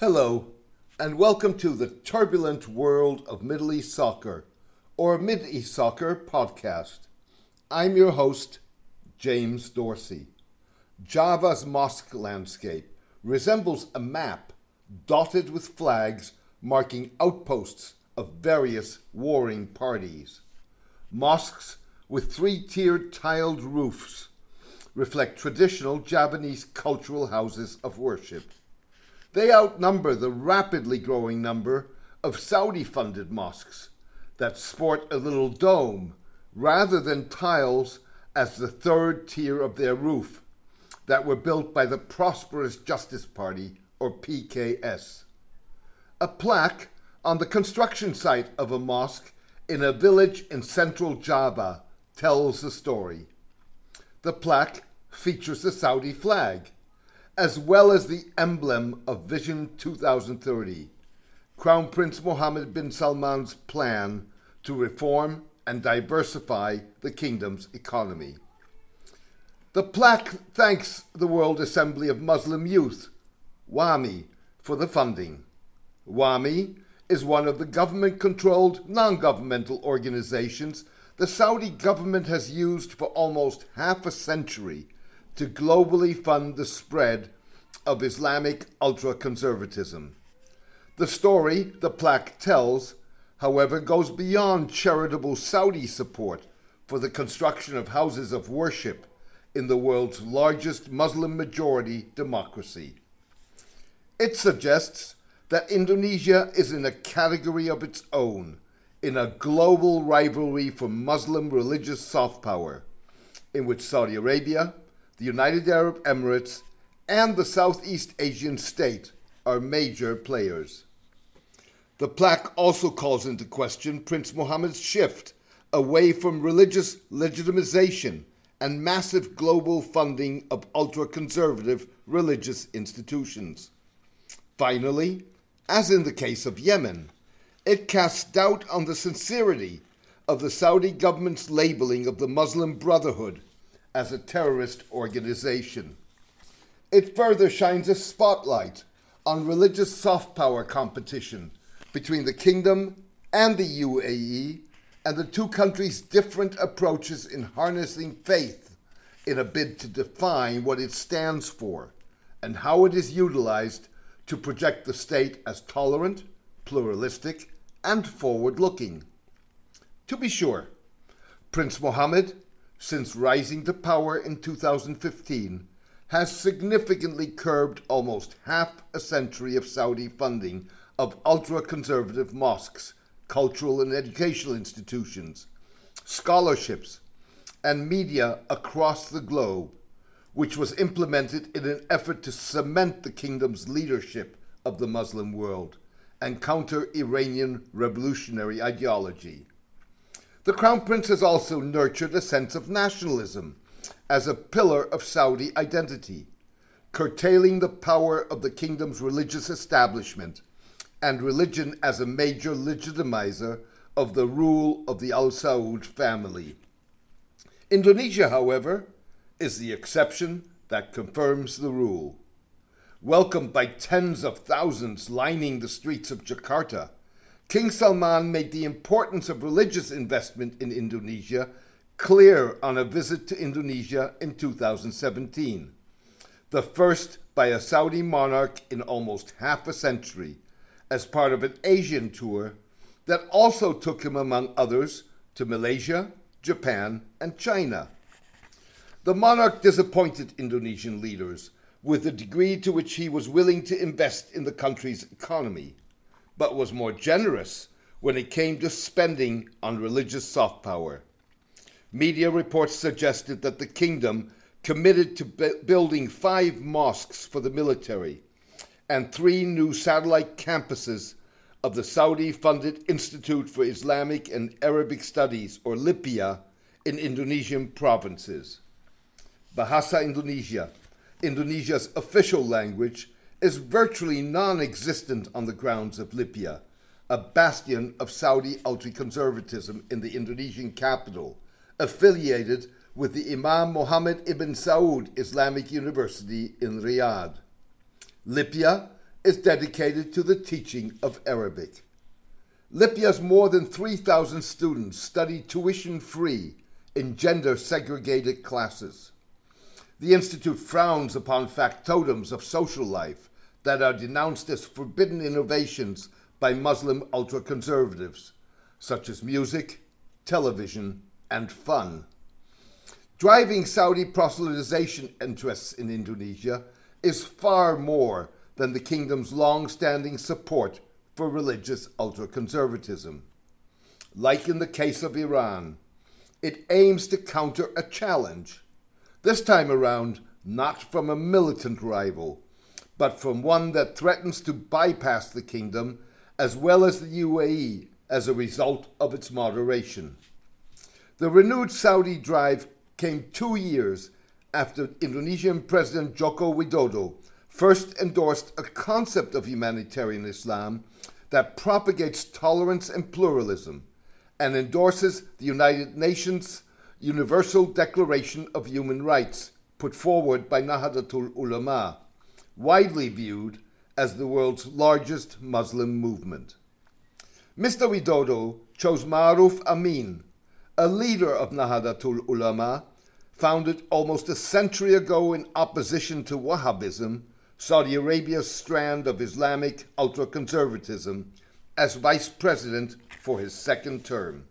Hello, and welcome to the turbulent world of Middle East soccer, or Mid East Soccer podcast. I'm your host, James Dorsey. Java's mosque landscape resembles a map dotted with flags marking outposts of various warring parties. Mosques with three tiered tiled roofs reflect traditional Javanese cultural houses of worship. They outnumber the rapidly growing number of Saudi funded mosques that sport a little dome rather than tiles as the third tier of their roof that were built by the Prosperous Justice Party, or PKS. A plaque on the construction site of a mosque in a village in central Java tells the story. The plaque features the Saudi flag as well as the emblem of Vision 2030, Crown Prince Mohammed bin Salman's plan to reform and diversify the kingdom's economy. The plaque thanks the World Assembly of Muslim Youth, WAMY, for the funding. WAMY is one of the government controlled non governmental organizations the Saudi government has used for almost half a century to globally fund the spread of Islamic ultra conservatism. The story the plaque tells, however, goes beyond charitable Saudi support for the construction of houses of worship in the world's largest Muslim majority democracy. It suggests that Indonesia is in a category of its own in a global rivalry for Muslim religious soft power, in which Saudi Arabia, the United Arab Emirates, and the Southeast Asian state are major players. The plaque also calls into question Prince Mohammed's shift away from religious legitimization and massive global funding of ultra conservative religious institutions. Finally, as in the case of Yemen, it casts doubt on the sincerity of the Saudi government's labeling of the Muslim Brotherhood as a terrorist organization. It further shines a spotlight on religious soft power competition between the kingdom and the UAE and the two countries' different approaches in harnessing faith in a bid to define what it stands for and how it is utilized to project the state as tolerant, pluralistic, and forward looking. To be sure, Prince Mohammed since rising to power in 2015, has significantly curbed almost half a century of Saudi funding of ultra conservative mosques, cultural and educational institutions, scholarships, and media across the globe, which was implemented in an effort to cement the kingdom's leadership of the Muslim world and counter Iranian revolutionary ideology. The Crown Prince has also nurtured a sense of nationalism as a pillar of Saudi identity, curtailing the power of the kingdom's religious establishment and religion as a major legitimizer of the rule of the Al Saud family. Indonesia, however, is the exception that confirms the rule. Welcomed by tens of thousands lining the streets of Jakarta, King Salman made the importance of religious investment in Indonesia clear on a visit to Indonesia in 2017, the first by a Saudi monarch in almost half a century, as part of an Asian tour that also took him, among others, to Malaysia, Japan, and China. The monarch disappointed Indonesian leaders with the degree to which he was willing to invest in the country's economy but was more generous when it came to spending on religious soft power. Media reports suggested that the kingdom committed to building five mosques for the military and three new satellite campuses of the Saudi funded Institute for Islamic and Arabic Studies, or LIPIA, in Indonesian provinces. Bahasa Indonesia, Indonesia's official language, is virtually non existent on the grounds of Lipia, a bastion of Saudi ultra conservatism in the Indonesian capital, affiliated with the Imam Mohammed ibn Saud Islamic University in Riyadh. Lipia is dedicated to the teaching of Arabic. Lipia's more than 3,000 students study tuition free in gender segregated classes. The Institute frowns upon factotums of social life that are denounced as forbidden innovations by Muslim ultra conservatives, such as music, television, and fun. Driving Saudi proselytization interests in Indonesia is far more than the kingdom's long standing support for religious ultra conservatism. Like in the case of Iran, it aims to counter a challenge this time around, not from a militant rival, but from one that threatens to bypass the kingdom as well as the UAE as a result of its moderation. The renewed Saudi drive came two years after Indonesian President Joko Widodo first endorsed a concept of humanitarian Islam that propagates tolerance and pluralism and endorses the United Nations Universal Declaration of Human Rights put forward by Nahdlatul Ulama, widely viewed as the world's largest Muslim movement. Mr. Widodo chose Maruf Amin, a leader of Nahdlatul Ulama, founded almost a century ago in opposition to Wahhabism, Saudi Arabia's strand of Islamic ultra conservatism, as vice president for his second term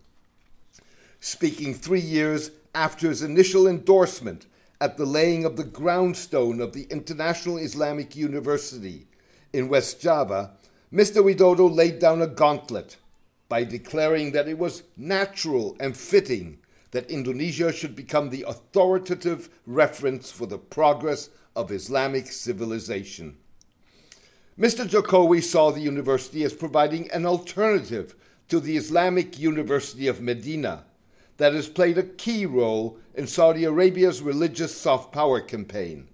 speaking three years after his initial endorsement at the laying of the groundstone of the International Islamic University in West Java, Mr. Widodo laid down a gauntlet by declaring that it was natural and fitting that Indonesia should become the authoritative reference for the progress of Islamic civilization. Mr. Jokowi saw the university as providing an alternative to the Islamic University of Medina, that has played a key role in Saudi Arabia's religious soft power campaign,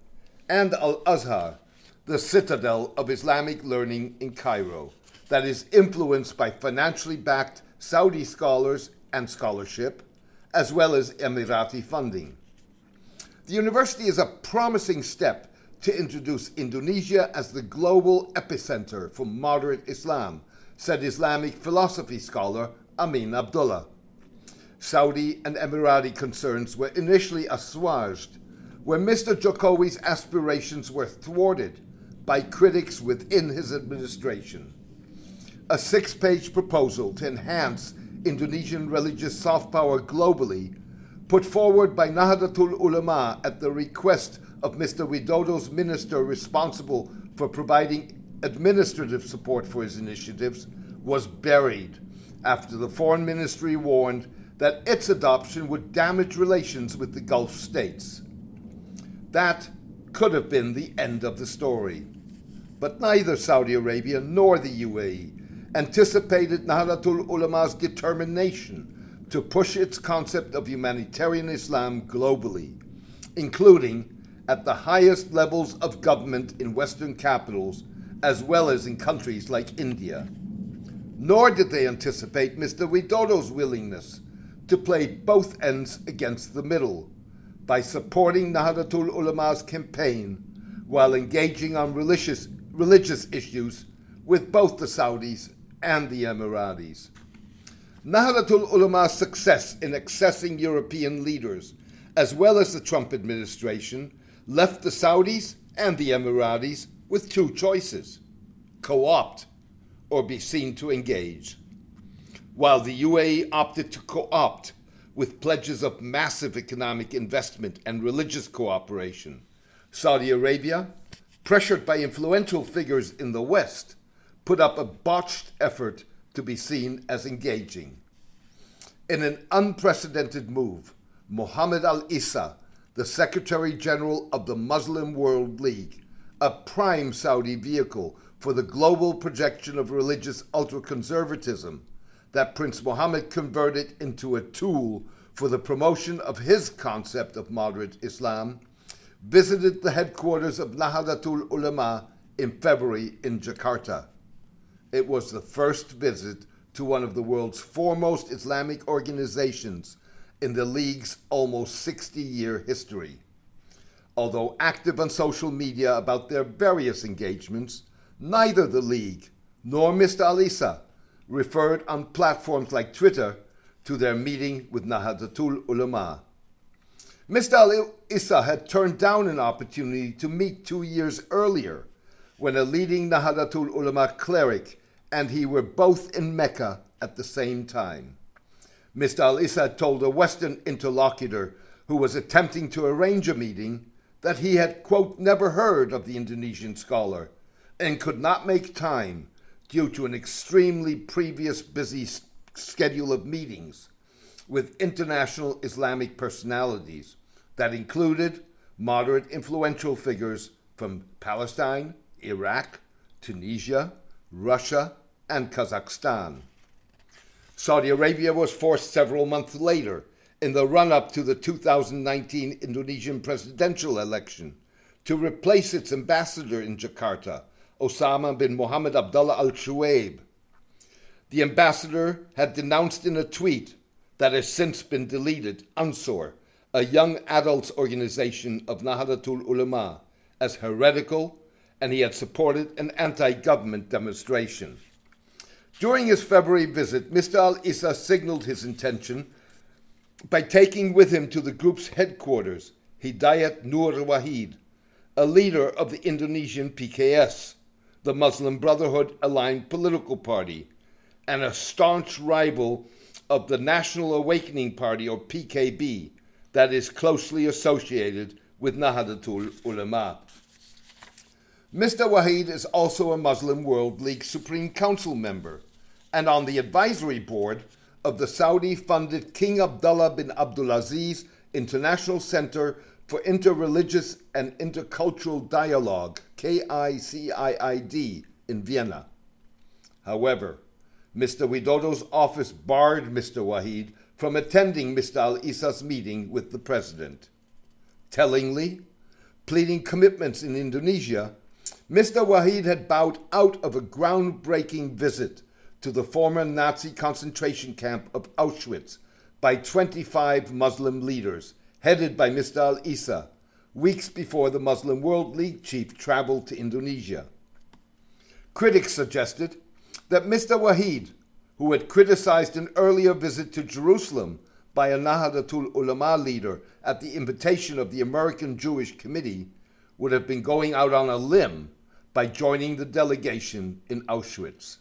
and Al Azhar, the citadel of Islamic learning in Cairo, that is influenced by financially backed Saudi scholars and scholarship, as well as Emirati funding. The university is a promising step to introduce Indonesia as the global epicenter for moderate Islam, said Islamic philosophy scholar Amin Abdullah. Saudi and Emirati concerns were initially assuaged when Mr. Jokowi's aspirations were thwarted by critics within his administration. A six page proposal to enhance Indonesian religious soft power globally, put forward by Nahdlatul Ulama at the request of Mr. Widodo's minister responsible for providing administrative support for his initiatives, was buried after the foreign ministry warned that its adoption would damage relations with the Gulf states. That could have been the end of the story. But neither Saudi Arabia nor the UAE anticipated Nahdlatul Ulama's determination to push its concept of humanitarian Islam globally, including at the highest levels of government in Western capitals as well as in countries like India. Nor did they anticipate Mr. Widodo's willingness to play both ends against the middle by supporting Nahdlatul Ulama's campaign while engaging on religious, religious issues with both the Saudis and the Emiratis. Nahdlatul Ulama's success in accessing European leaders, as well as the Trump administration, left the Saudis and the Emiratis with two choices co opt or be seen to engage while the UAE opted to co opt with pledges of massive economic investment and religious cooperation. Saudi Arabia, pressured by influential figures in the West, put up a botched effort to be seen as engaging. In an unprecedented move, Mohammed Al Issa, the Secretary General of the Muslim World League, a prime Saudi vehicle for the global projection of religious ultra conservatism, that Prince Mohammed converted into a tool for the promotion of his concept of moderate Islam, visited the headquarters of Nahdlatul Ulama in February in Jakarta. It was the first visit to one of the world's foremost Islamic organizations in the League's almost 60 year history. Although active on social media about their various engagements, neither the League nor Mr. Al Issa referred on platforms like Twitter to their meeting with Nahdlatul Ulama. Mr. Al Issa had turned down an opportunity to meet two years earlier when a leading Nahdlatul Ulama cleric and he were both in Mecca at the same time. Mr. Al Issa told a Western interlocutor who was attempting to arrange a meeting that he had, quote, never heard of the Indonesian scholar and could not make time due to an extremely previous busy schedule of meetings with international Islamic personalities that included moderate influential figures from Palestine, Iraq, Tunisia, Russia, and Kazakhstan. Saudi Arabia was forced several months later, in the run up to the 2019 Indonesian presidential election, to replace its ambassador in Jakarta, Osama bin Mohammed Abdullah al Shuaib. The ambassador had denounced in a tweet that has since been deleted Ansor, a young adults organization of Nahdlatul Ulama, as heretical, and he had supported an anti government demonstration. During his February visit, Mr. Al Issa signaled his intention by taking with him to the group's headquarters Hidayat Nur Wahid, a leader of the Indonesian PKS, the Muslim Brotherhood aligned political party, and a staunch rival of the National Awakening Party, or PKB, that is closely associated with Nahdlatul Ulama. Mr. Wahid is also a Muslim World League Supreme Council member and on the advisory board of the Saudi funded King Abdullah bin Abdulaziz International Center for Interreligious and Intercultural Dialogue, KAICIID, in Vienna. However, Mr. Widodo's office barred Mr. Wahid from attending Mr. Al Issa's meeting with the president. Tellingly, pleading commitments in Indonesia, Mr. Wahid had bowed out of a groundbreaking visit to the former Nazi concentration camp of Auschwitz by 25 Muslim leaders, headed by Mr. Al Issa, weeks before the Muslim World League chief traveled to Indonesia. Critics suggested that Mr. Wahid, who had criticized an earlier visit to Jerusalem by a Nahdlatul Ulama leader at the invitation of the American Jewish Committee, would have been going out on a limb by joining the delegation in Auschwitz.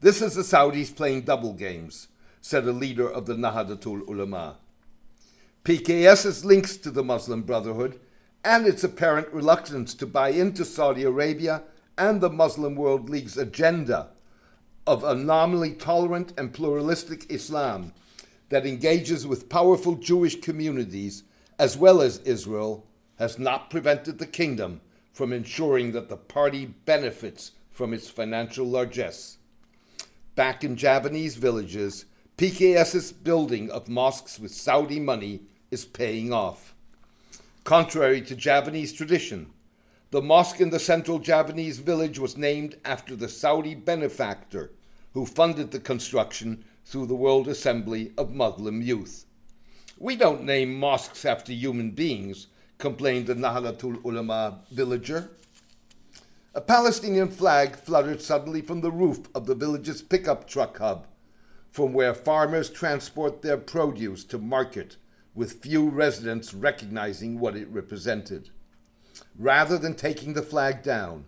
This is the Saudis playing double games, said a leader of the Nahdlatul Ulama. PKS's links to the Muslim Brotherhood and its apparent reluctance to buy into Saudi Arabia and the Muslim World League's agenda of a nominally tolerant and pluralistic Islam that engages with powerful Jewish communities as well as Israel has not prevented the kingdom from ensuring that the party benefits from its financial largesse. Back in Javanese villages, PKS's building of mosques with Saudi money is paying off. Contrary to Javanese tradition, the mosque in the central Javanese village was named after the Saudi benefactor who funded the construction through the World Assembly of Muslim Youth. We don't name mosques after human beings, complained the Nahdlatul Ulama villager. A Palestinian flag fluttered suddenly from the roof of the village's pickup truck hub, from where farmers transport their produce to market, with few residents recognizing what it represented. Rather than taking the flag down,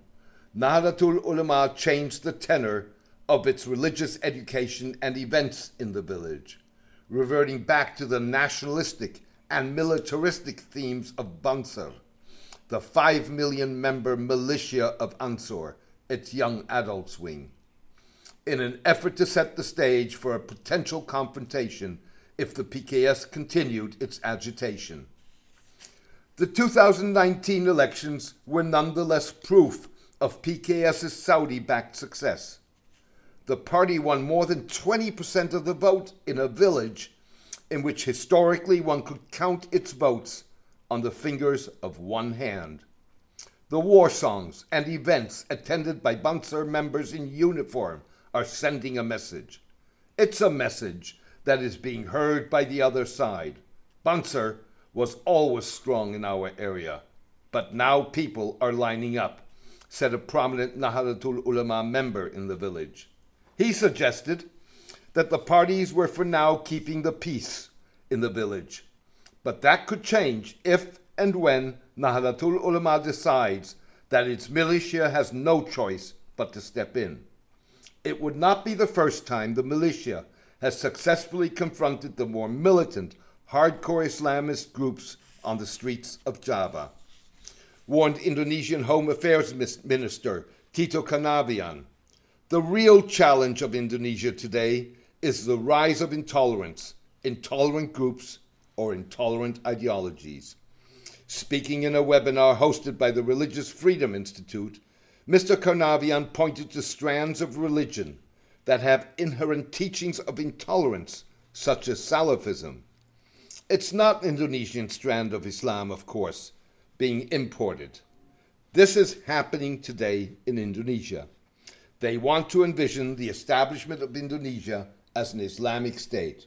Nahdlatul Ulama changed the tenor of its religious education and events in the village, reverting back to the nationalistic and militaristic themes of Banser the 5 million member militia of Ansor, its young adults wing, in an effort to set the stage for a potential confrontation if the PKS continued its agitation. The 2019 elections were nonetheless proof of PKS's Saudi backed success. The party won more than 20% of the vote in a village in which historically one could count its votes on the fingers of one hand. The war songs and events attended by Banser members in uniform are sending a message. It's a message that is being heard by the other side. Banser was always strong in our area, but now people are lining up, said a prominent Nahdlatul Ulama member in the village. He suggested that the parties were for now keeping the peace in the village, but that could change if and when Nahdlatul Ulama decides that its militia has no choice but to step in. It would not be the first time the militia has successfully confronted the more militant, hardcore Islamist groups on the streets of Java warned Indonesian Home Affairs Minister Tito Karnavian. The real challenge of Indonesia today is the rise of intolerance, intolerant groups, or intolerant ideologies. Speaking in a webinar hosted by the Religious Freedom Institute, Mr. Karnavian pointed to strands of religion that have inherent teachings of intolerance, such as Salafism. It's not an Indonesian strand of Islam, of course, being imported. This is happening today in Indonesia. They want to envision the establishment of Indonesia as an Islamic state.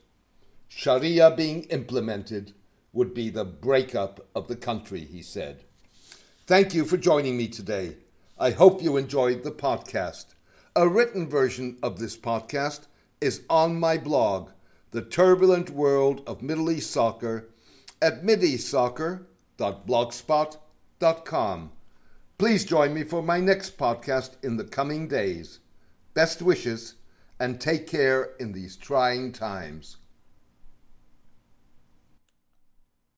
Sharia being implemented would be the breakup of the country, he said. Thank you for joining me today. I hope you enjoyed the podcast. A written version of this podcast is on my blog, The Turbulent World of Middle East Soccer, at Soccer www.blogspot.com. Please join me for my next podcast in the coming days. Best wishes and take care in these trying times.